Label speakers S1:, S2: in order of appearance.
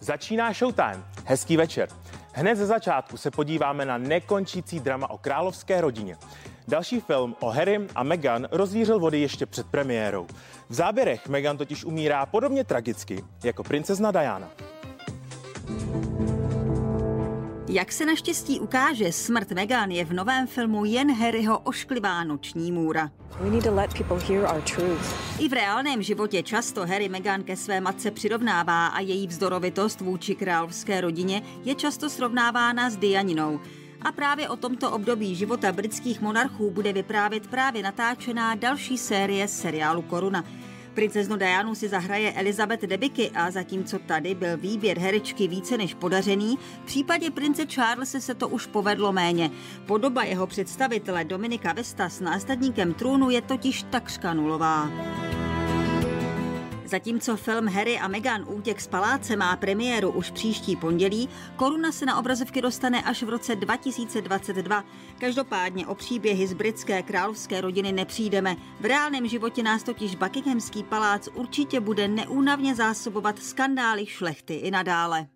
S1: Začíná Showtime. Hezký večer. Hned ze začátku se podíváme na nekončící drama o královské rodině. Další film o Harrym a Meghan rozvířil vody ještě před premiérou. V záběrech Meghan totiž umírá podobně tragicky jako princezna Diana.
S2: Jak se naštěstí ukáže, smrt Meghan je v novém filmu jen Harryho ošklivá noční můra.
S3: We need to let people hear our truth.
S2: I v reálném životě často Harry Meghan ke své matce přirovnává a její vzdorovitost vůči královské rodině je často srovnávána s Dianinou. A právě o tomto období života britských monarchů bude vyprávět právě natáčená další série seriálu Koruna. Princeznu Dianu si zahraje Elizabeth Debicki a zatímco tady byl výběr herečky více než podařený, v případě prince Charlesa se to už povedlo méně. Podoba jeho představitele Dominika Vesta s následníkem trůnu je totiž takřka nulová. Zatímco film Harry a Meghan Útěk z paláce má premiéru už příští pondělí, koruna se na obrazovky dostane až v roce 2022. Každopádně o příběhy z britské královské rodiny nepřijdeme. V reálném životě nás totiž Buckinghamský palác určitě bude neúnavně zásobovat skandály šlechty i nadále.